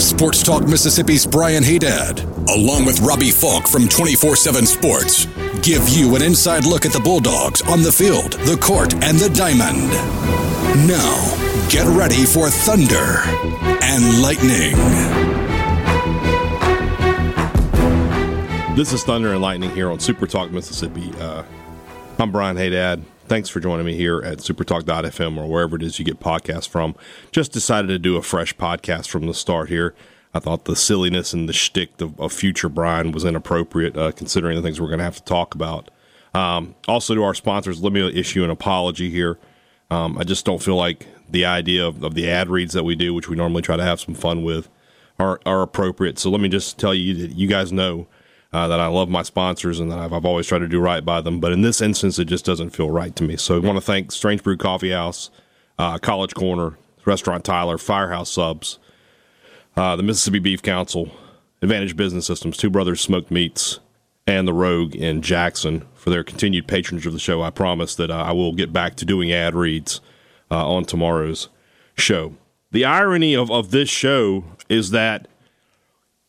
Sports Talk Mississippi's Brian Hadad, along with Robbie Faulk from 24 7 Sports, give you an inside look at the Bulldogs on the field, the court, and the diamond. Now, get ready for Thunder and Lightning. This is Thunder and Lightning here on Super Talk Mississippi. Uh, I'm Brian Hadad. Thanks for joining me here at supertalk.fm or wherever it is you get podcasts from. Just decided to do a fresh podcast from the start here. I thought the silliness and the shtick of, of future Brian was inappropriate, uh, considering the things we're going to have to talk about. Um, also, to our sponsors, let me issue an apology here. Um, I just don't feel like the idea of, of, the ad reads that we do, which we normally try to have some fun with, are, are appropriate. So let me just tell you that you guys know uh, that I love my sponsors and that I've, I've, always tried to do right by them. But in this instance, it just doesn't feel right to me. So I want to thank Strange Brew Coffee House, uh, College Corner, Restaurant Tyler, Firehouse Subs, uh, the Mississippi Beef Council, Advantage Business Systems, Two Brothers Smoked Meats, and the Rogue in Jackson for their continued patronage of the show. I promise that uh, I will get back to doing ad reads uh, on tomorrow's show. The irony of, of this show is that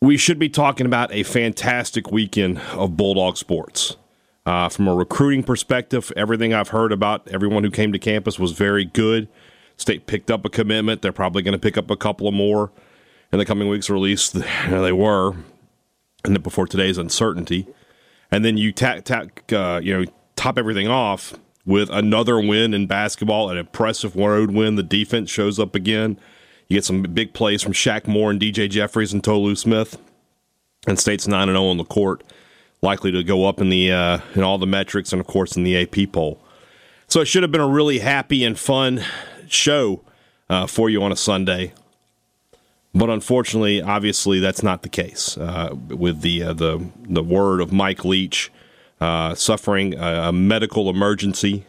we should be talking about a fantastic weekend of Bulldog sports. Uh, from a recruiting perspective, everything I've heard about everyone who came to campus was very good. State picked up a commitment. They're probably going to pick up a couple of more in the coming weeks, or at least they were. And before today's uncertainty, and then you tack, tack, uh, you know, top everything off with another win in basketball, an impressive road win. The defense shows up again. You get some big plays from Shaq Moore and DJ Jeffries and Tolu Smith. And State's 9 0 on the court, likely to go up in the uh, in all the metrics and, of course, in the AP poll. So it should have been a really happy and fun show uh, for you on a Sunday. But unfortunately, obviously, that's not the case. Uh, with the uh, the the word of Mike Leach uh, suffering a, a, medical emergency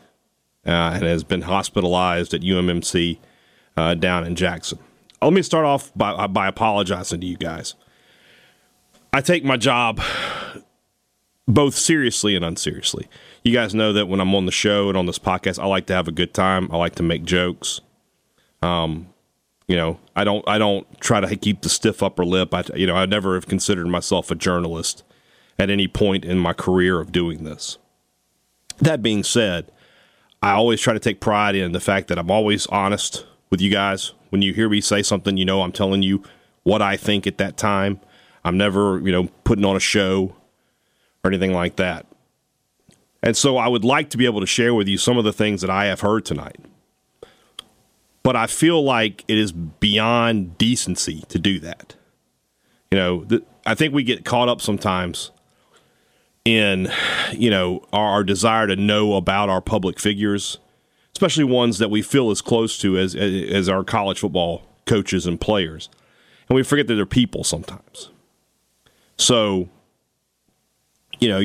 uh, and has been hospitalized at UMMC uh, down in Jackson. Let me start off by, uh, by apologizing to you guys. I take my job both seriously and unseriously. You guys know that when I'm on the show and on this podcast, I like to have a good time. I like to make jokes. Um, you know, I don't I don't try to keep the stiff upper lip. I you know, I never have considered myself a journalist at any point in my career of doing this. That being said, I always try to take pride in the fact that I'm always honest with you guys. When you hear me say something, you know I'm telling you what I think at that time. I'm never, you know, putting on a show or anything like that. And so I would like to be able to share with you some of the things that I have heard tonight. But I feel like it is beyond decency to do that. You know, I think we get caught up sometimes in, you know, our, our desire to know about our public figures especially ones that we feel as close to as as our college football coaches and players, and we forget that they're people sometimes. So, you know,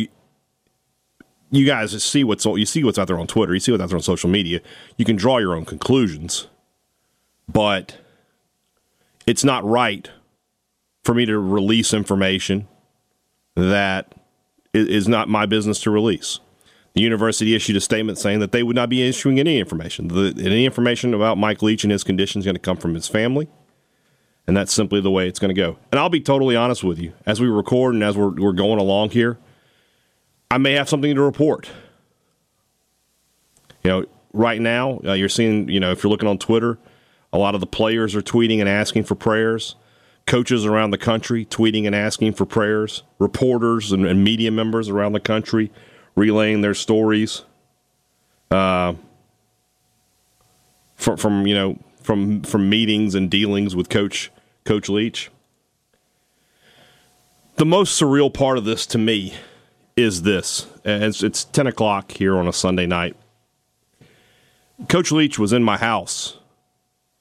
you guys see what's you see what's out there on Twitter, you see what's out there on social media. You can draw your own conclusions, but it's not right for me to release information that is not my business to release. The university issued a statement saying that they would not be issuing any information. The, any information about Mike Leach and his condition is going to come from his family, and that's simply the way it's going to go. And I'll be totally honest with you. As we record and as we're, we're going along here, I may have something to report. You know, right now, uh, you're seeing, you know, if you're looking on Twitter, a lot of the players are tweeting and asking for prayers. Coaches around the country tweeting and asking for prayers. Reporters and, and media members around the country relaying their stories uh, from, from you know from from meetings and dealings with Coach Coach Leach. The most surreal part of this to me is this. It's, it's ten o'clock here on a Sunday night. Coach Leach was in my house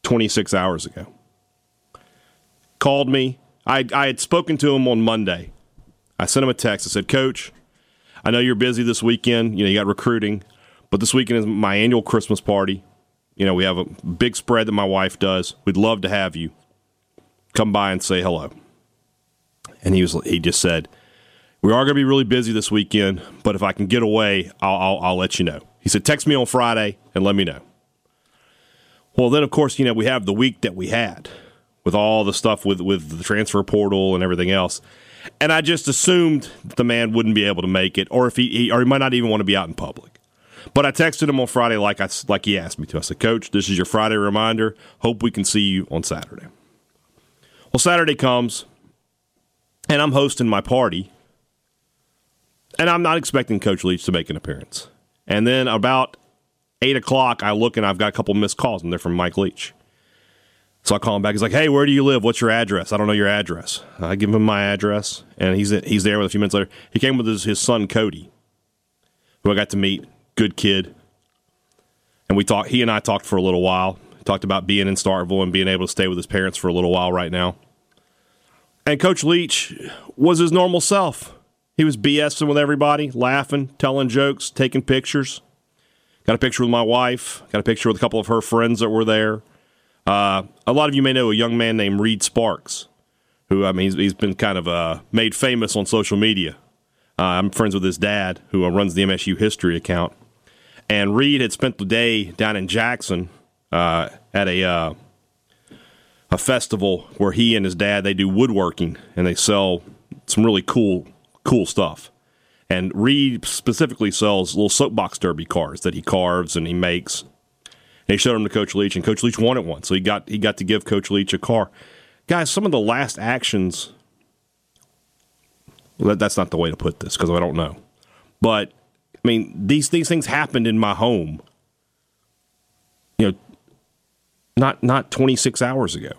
26 hours ago. Called me. I, I had spoken to him on Monday. I sent him a text. I said, Coach, I know you're busy this weekend. You know, you got recruiting, But this weekend is my annual Christmas party. You know, we have a big spread that my wife does. We'd love to have you come by and say hello. And he was he just said, "We are going to be really busy this weekend, but if I can get away, I'll, I'll, I'll let you know." He said, "Text me on Friday and let me know." Well, then of course, you know, we have the week that we had with all the stuff with with the transfer portal and everything else. And I just assumed the man wouldn't be able to make it, or if he, he or he might not even want to be out in public. But I texted him on Friday like I like he asked me to. I said, "Coach, this is your Friday reminder. Hope we can see you on Saturday." Well, Saturday comes, and I'm hosting my party, and I'm not expecting Coach Leach to make an appearance. And then about eight o'clock, I look and I've got a couple missed calls, and they're from Mike Leach. So I call him back. He's like, "Hey, where do you live? What's your address? I don't know your address." I give him my address, and he's he's there with a few minutes later. He came with his, his son Cody, who I got to meet. Good kid, and we talked. He and I talked for a little while. Talked about being in Starkville and being able to stay with his parents for a little while right now. And Coach Leach was his normal self. He was BSing with everybody, laughing, telling jokes, taking pictures. Got a picture with my wife. Got a picture with a couple of her friends that were there. Uh, a lot of you may know a young man named Reed Sparks, who I mean he's, he's been kind of uh, made famous on social media. Uh, I'm friends with his dad, who uh, runs the MSU history account. And Reed had spent the day down in Jackson uh, at a uh, a festival where he and his dad they do woodworking and they sell some really cool cool stuff. And Reed specifically sells little soapbox derby cars that he carves and he makes he showed them to Coach Leach, and Coach Leach wanted one, so he got he got to give Coach Leach a car. Guys, some of the last actions. That's not the way to put this because I don't know, but I mean these these things happened in my home. You know, not not 26 hours ago.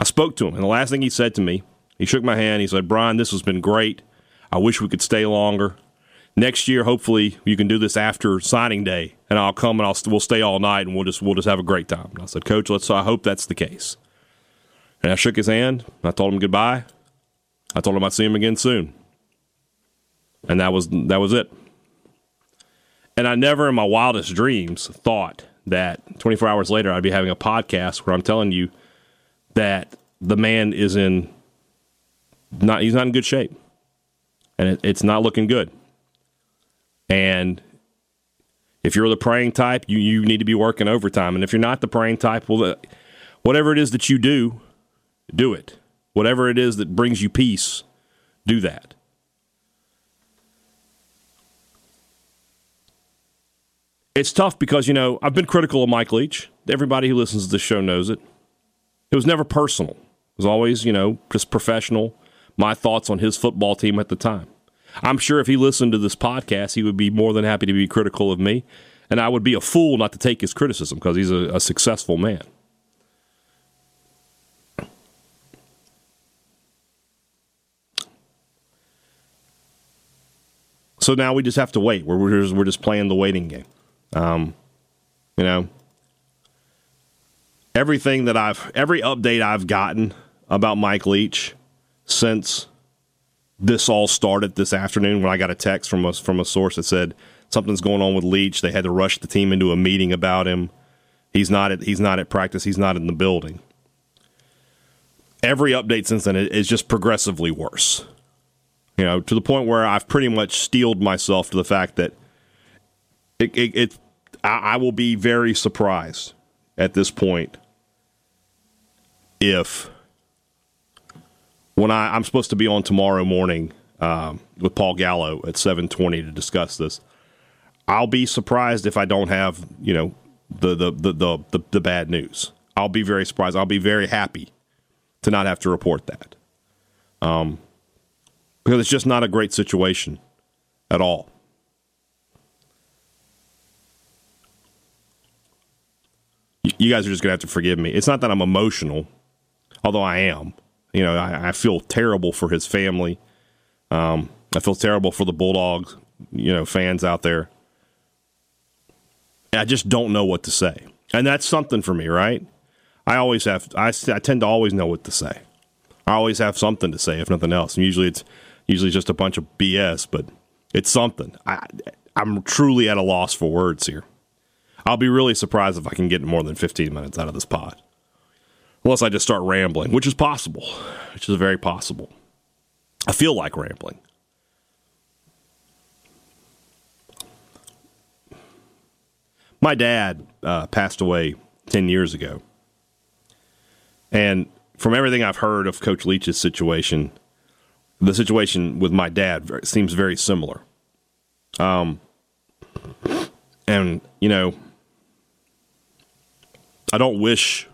I spoke to him, and the last thing he said to me, he shook my hand. He said, "Brian, this has been great. I wish we could stay longer next year, hopefully, you can do this after signing day, and I'll come and I'll we'll stay all night and we'll just we'll just have a great time. And I said, Coach, let's. I hope that's the case. And I shook his hand. I told him goodbye. I told him I'd see him again soon, and that was that was it. And I never, in my wildest dreams, thought that 24 hours later I'd be having a podcast where I'm telling you that the man is in not he's not in good shape, and it, it's not looking good. And if you're the praying type, you, you need to be working overtime. And if you're not the praying type, well, whatever it is that you do, do it. Whatever it is that brings you peace, do that. It's tough because, you know, I've been critical of Mike Leach. Everybody who listens to the show knows it. It was never personal. It was always, you know, just professional. My thoughts on his football team at the time. I'm sure if he listened to this podcast, he would be more than happy to be critical of me. And I would be a fool not to take his criticism because he's a, a successful man. So now we just have to wait. We're, we're, just, we're just playing the waiting game. Um, you know, everything that I've, every update I've gotten about Mike Leach since this all started this afternoon when I got a text from a, from a source that said something's going on with Leach. They had to rush the team into a meeting about him. He's not at he's not at practice. He's not in the building. Every update since then is just progressively worse. You know, to the point where I've pretty much steeled myself to the fact that it, it, it I, I will be very surprised at this point if when I, I'm supposed to be on tomorrow morning um, with Paul Gallo at 7:20 to discuss this. I'll be surprised if I don't have you know the the, the the the the bad news. I'll be very surprised. I'll be very happy to not have to report that, um, because it's just not a great situation at all. You guys are just gonna have to forgive me. It's not that I'm emotional, although I am. You know, I, I feel terrible for his family. Um, I feel terrible for the Bulldogs, you know, fans out there. I just don't know what to say. And that's something for me, right? I always have, I, I tend to always know what to say. I always have something to say, if nothing else. And usually it's usually just a bunch of BS, but it's something. I, I'm truly at a loss for words here. I'll be really surprised if I can get more than 15 minutes out of this pod. Unless I just start rambling, which is possible, which is very possible. I feel like rambling. My dad uh, passed away 10 years ago. And from everything I've heard of Coach Leach's situation, the situation with my dad seems very similar. Um, and, you know, I don't wish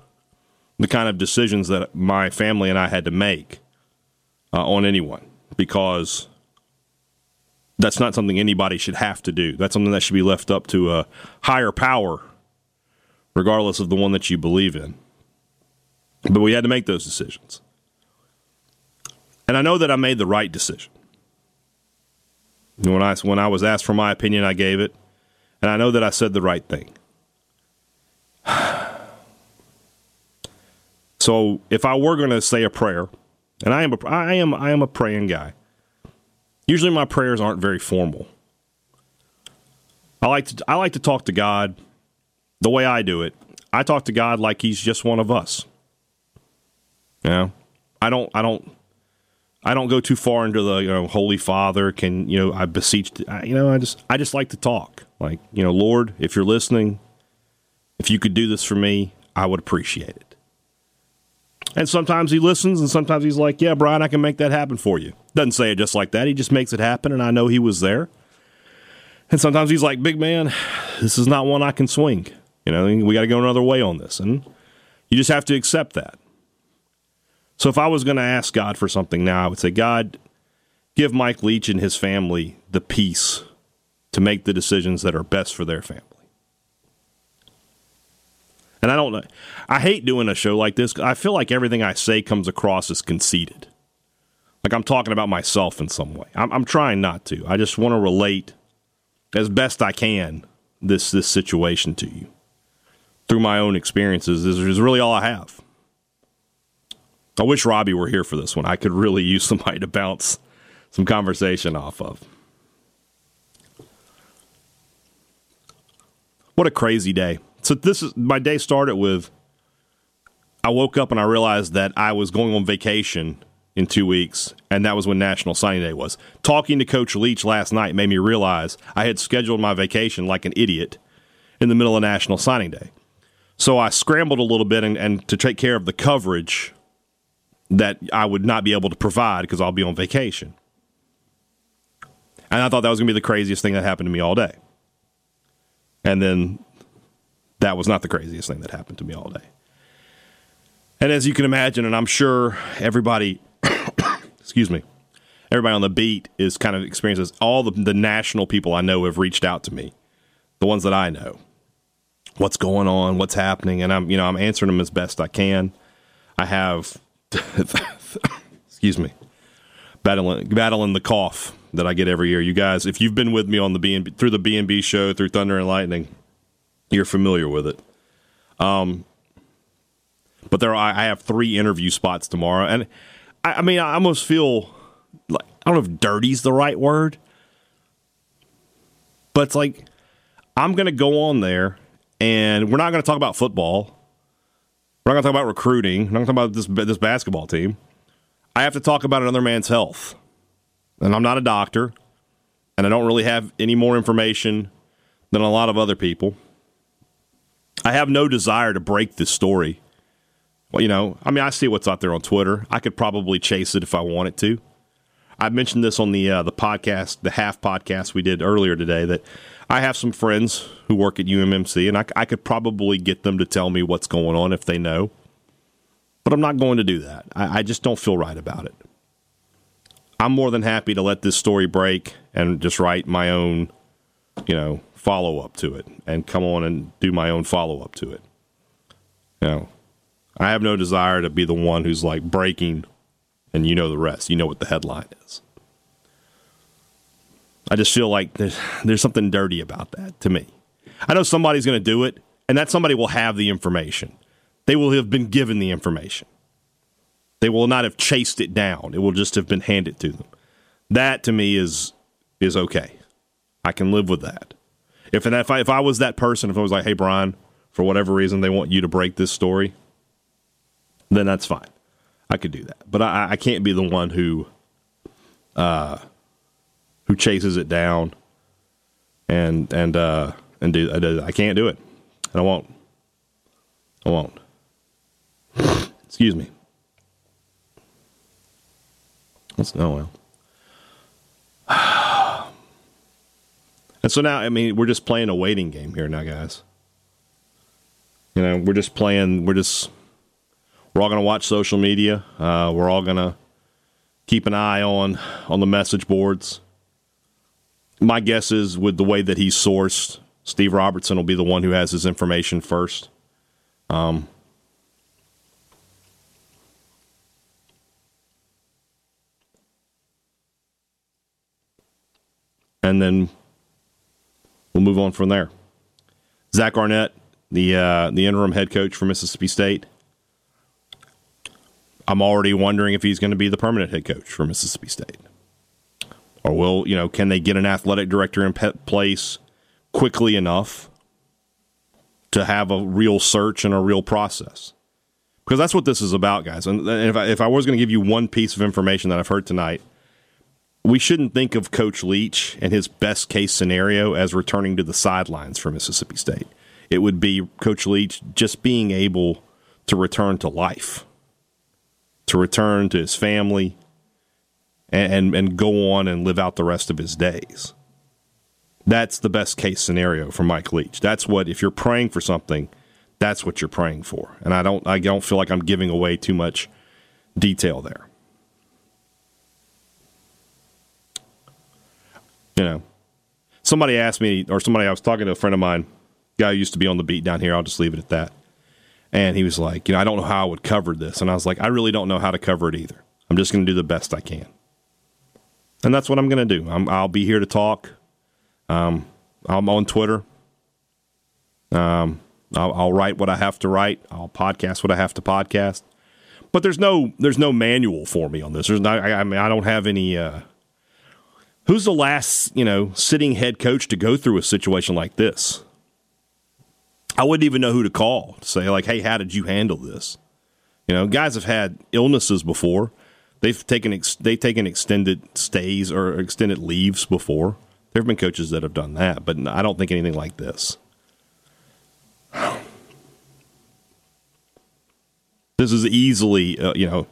the kind of decisions that my family and I had to make uh, on anyone because that's not something anybody should have to do. That's something that should be left up to a higher power, regardless of the one that you believe in. But we had to make those decisions. And I know that I made the right decision. When I, when I was asked for my opinion, I gave it. And I know that I said the right thing. So if I were going to say a prayer, and I am a, I am I am a praying guy. Usually my prayers aren't very formal. I like to I like to talk to God the way I do it. I talk to God like he's just one of us. Yeah. I don't I don't I don't go too far into the you know Holy Father. Can you know I beseech you know I just I just like to talk. Like you know Lord, if you're listening, if you could do this for me, I would appreciate it. And sometimes he listens, and sometimes he's like, "Yeah, Brian, I can make that happen for you." Doesn't say it just like that. He just makes it happen, and I know he was there. And sometimes he's like, "Big man, this is not one I can swing. You know, we got to go another way on this." And you just have to accept that. So if I was going to ask God for something now, I would say, God, give Mike Leach and his family the peace to make the decisions that are best for their family. And I don't know. I hate doing a show like this. I feel like everything I say comes across as conceited. Like I'm talking about myself in some way. I'm, I'm trying not to. I just want to relate as best I can this this situation to you through my own experiences. This is really all I have. I wish Robbie were here for this one. I could really use somebody to bounce some conversation off of. What a crazy day. So this is my day started with I woke up and I realized that I was going on vacation in 2 weeks and that was when National Signing Day was. Talking to Coach Leach last night made me realize I had scheduled my vacation like an idiot in the middle of National Signing Day. So I scrambled a little bit and, and to take care of the coverage that I would not be able to provide because I'll be on vacation. And I thought that was going to be the craziest thing that happened to me all day. And then that was not the craziest thing that happened to me all day. And as you can imagine, and I'm sure everybody, excuse me, everybody on the beat is kind of experiences, all the, the national people I know have reached out to me, the ones that I know. What's going on? What's happening? And I'm, you know, I'm answering them as best I can. I have, excuse me, battling battling the cough that I get every year. You guys, if you've been with me on the B and through the B and B show through Thunder and Lightning, you're familiar with it. Um, but there, I have three interview spots tomorrow, and I, I mean, I almost feel like I don't know if "dirty's" the right word, but it's like I'm going to go on there, and we're not going to talk about football. We're not going to talk about recruiting. We're not going to talk about this this basketball team. I have to talk about another man's health, and I'm not a doctor, and I don't really have any more information than a lot of other people. I have no desire to break this story. Well, you know, I mean, I see what's out there on Twitter. I could probably chase it if I wanted to. I mentioned this on the uh, the podcast, the half podcast we did earlier today. That I have some friends who work at UMMC, and I, I could probably get them to tell me what's going on if they know. But I'm not going to do that. I, I just don't feel right about it. I'm more than happy to let this story break and just write my own, you know, follow up to it and come on and do my own follow up to it. You know, I have no desire to be the one who's like breaking and you know the rest. You know what the headline is. I just feel like there's, there's something dirty about that to me. I know somebody's going to do it, and that somebody will have the information. They will have been given the information. They will not have chased it down. It will just have been handed to them. That to me is is okay. I can live with that. If and if I if I was that person, if I was like, hey Brian, for whatever reason they want you to break this story, then that's fine. I could do that. But I, I can't be the one who uh who chases it down and and uh and do I, I can't do it. And I won't. I won't. Excuse me. Let's oh well. And so now, I mean, we're just playing a waiting game here now, guys. You know, we're just playing. We're just. We're all going to watch social media. Uh, we're all going to keep an eye on on the message boards. My guess is, with the way that he's sourced, Steve Robertson will be the one who has his information first. Um, and then move on from there. Zach Arnett, the uh, the interim head coach for Mississippi State. I'm already wondering if he's going to be the permanent head coach for Mississippi State, or will you know? Can they get an athletic director in place quickly enough to have a real search and a real process? Because that's what this is about, guys. And if I, if I was going to give you one piece of information that I've heard tonight we shouldn't think of Coach Leach and his best case scenario as returning to the sidelines for Mississippi State. It would be Coach Leach just being able to return to life, to return to his family, and, and, go on and live out the rest of his days. That's the best case scenario for Mike Leach. That's what if you're praying for something, that's what you're praying for. And I don't I don't feel like I'm giving away too much detail there. You know, somebody asked me, or somebody I was talking to a friend of mine, guy who used to be on the beat down here. I'll just leave it at that. And he was like, you know, I don't know how I would cover this. And I was like, I really don't know how to cover it either. I'm just going to do the best I can. And that's what I'm going to do. i will be here to talk. Um, I'm on Twitter. Um, I'll, I'll, write what I have to write. I'll podcast what I have to podcast. But there's no there's no manual for me on this. There's not. I, I mean, I don't have any. Uh, Who's the last, you know, sitting head coach to go through a situation like this? I wouldn't even know who to call to say, like, hey, how did you handle this? You know, guys have had illnesses before. They've taken ex- they've taken extended stays or extended leaves before. There have been coaches that have done that, but I don't think anything like this. This is easily, uh, you know,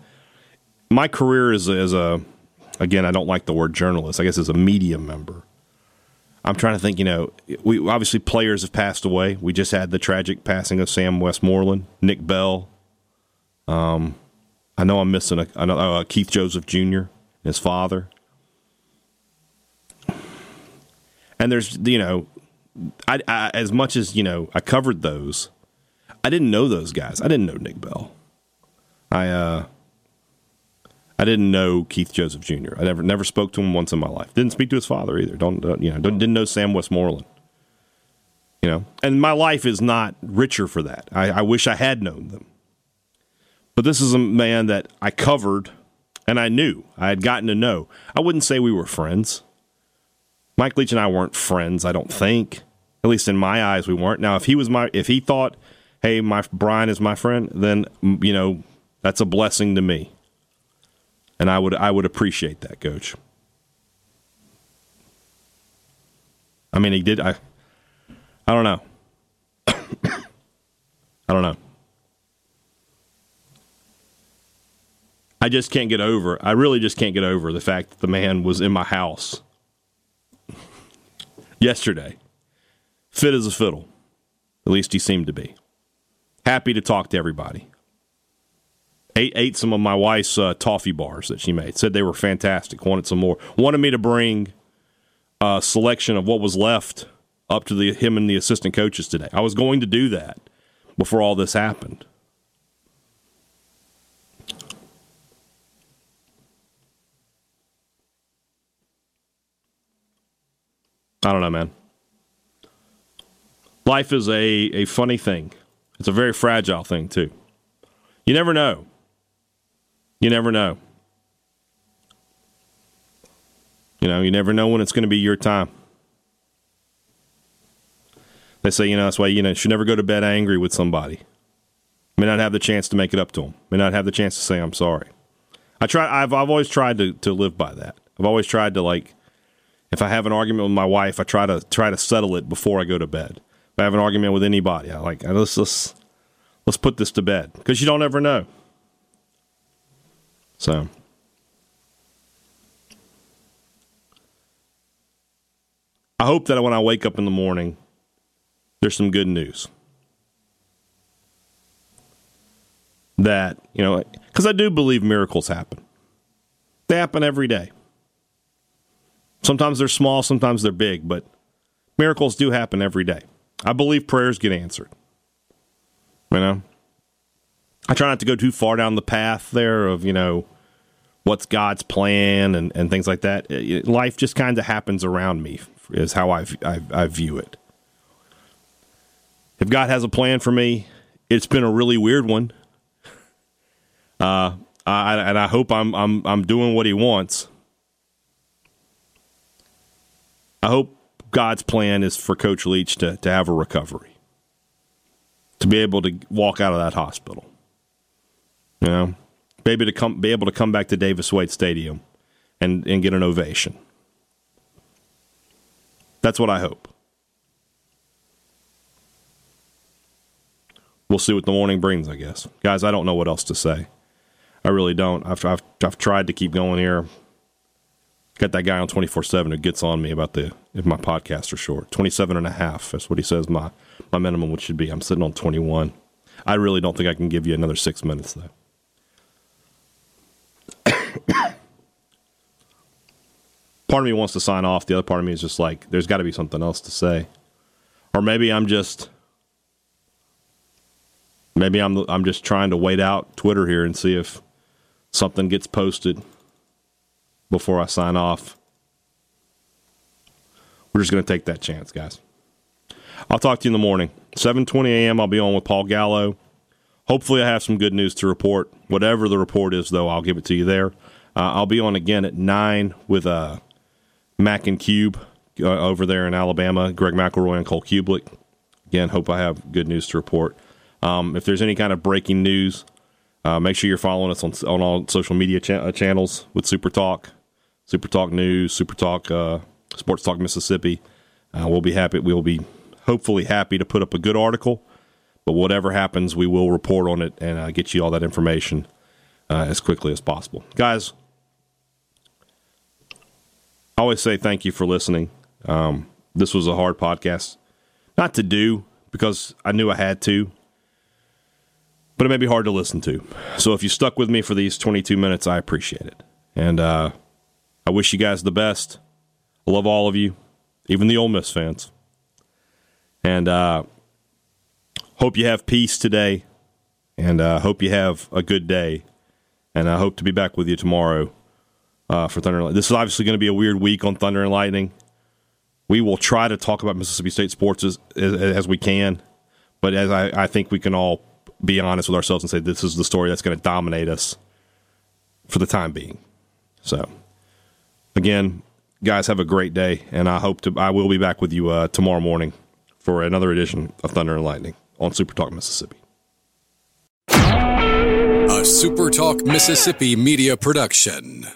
my career a, as a again, I don't like the word journalist. I guess as a media member, I'm trying to think. You know, we obviously players have passed away. We just had the tragic passing of Sam Westmoreland, Nick Bell. Um, I know I'm missing a, a uh, Keith Joseph Jr. his father. And there's you know, I, I as much as you know, I covered those. I didn't know those guys. I didn't know Nick Bell. I uh, I didn't know Keith Joseph Jr. I never never spoke to him once in my life. Didn't speak to his father either. Don't uh, you know? Don't, didn't know Sam Westmoreland. You know, and my life is not richer for that. I, I wish I had known them. But this is a man that I covered, and I knew I had gotten to know. I wouldn't say we were friends. Mike Leach and I weren't friends. I don't think, at least in my eyes, we weren't. Now, if he was my, if he thought, hey, my Brian is my friend, then you know that's a blessing to me and I would I would appreciate that, coach. I mean, he did. I I don't know. I don't know. I just can't get over. I really just can't get over the fact that the man was in my house yesterday, fit as a fiddle. At least he seemed to be. Happy to talk to everybody ate ate some of my wife's uh, toffee bars that she made. Said they were fantastic. Wanted some more. Wanted me to bring a selection of what was left up to the him and the assistant coaches today. I was going to do that before all this happened. I don't know, man. Life is a, a funny thing. It's a very fragile thing, too. You never know. You never know. You know, you never know when it's going to be your time. They say, you know, that's why, you know, you should never go to bed angry with somebody. May not have the chance to make it up to them. May not have the chance to say, I'm sorry. I try, I've, I've always tried to, to live by that. I've always tried to like, if I have an argument with my wife, I try to try to settle it before I go to bed. If I have an argument with anybody, I like, let's, let's, let's put this to bed because you don't ever know. So. I hope that when I wake up in the morning, there's some good news. That, you know, because I do believe miracles happen. They happen every day. Sometimes they're small, sometimes they're big, but miracles do happen every day. I believe prayers get answered. You know, I try not to go too far down the path there of, you know, what's God's plan and, and things like that. Life just kind of happens around me, is how I, I, I view it. If God has a plan for me, it's been a really weird one. Uh, I, and I hope I'm I'm I'm doing what He wants. I hope God's plan is for Coach Leach to to have a recovery, to be able to walk out of that hospital. You know, maybe to come be able to come back to Davis Wade Stadium and and get an ovation. That's what I hope. We'll see what the morning brings, I guess. Guys, I don't know what else to say. I really don't. I've, I've, I've tried to keep going here. Got that guy on 24 7 who gets on me about the if my podcasts are short. 27 and a half. That's what he says my, my minimum which should be. I'm sitting on 21. I really don't think I can give you another six minutes, though. part of me wants to sign off. The other part of me is just like, there's got to be something else to say. Or maybe I'm just maybe I'm I'm just trying to wait out Twitter here and see if something gets posted before I sign off. We're just going to take that chance, guys. I'll talk to you in the morning. 7:20 a.m. I'll be on with Paul Gallo. Hopefully, I have some good news to report. Whatever the report is, though, I'll give it to you there. Uh, I'll be on again at nine with uh, Mac and Cube uh, over there in Alabama. Greg McElroy and Cole Cubelic. Again, hope I have good news to report. Um, if there's any kind of breaking news, uh, make sure you're following us on, on all social media cha- uh, channels with Super Talk, Super Talk News, Super Talk uh, Sports Talk Mississippi. Uh, we'll be happy. We will be hopefully happy to put up a good article. But whatever happens, we will report on it and get you all that information as quickly as possible, guys. I always say thank you for listening. Um, this was a hard podcast, not to do because I knew I had to but it may be hard to listen to. So if you stuck with me for these 22 minutes, I appreciate it. And uh, I wish you guys the best. I love all of you, even the Ole Miss fans. And uh, hope you have peace today. And uh, hope you have a good day. And I hope to be back with you tomorrow uh, for Thunder. And Lightning. This is obviously going to be a weird week on Thunder and Lightning. We will try to talk about Mississippi State sports as, as, as we can, but as I, I think we can all be honest with ourselves and say this is the story that's going to dominate us for the time being. So, again, guys, have a great day, and I hope to. I will be back with you uh, tomorrow morning for another edition of Thunder and Lightning on Super Talk Mississippi. A Super Talk Mississippi media production.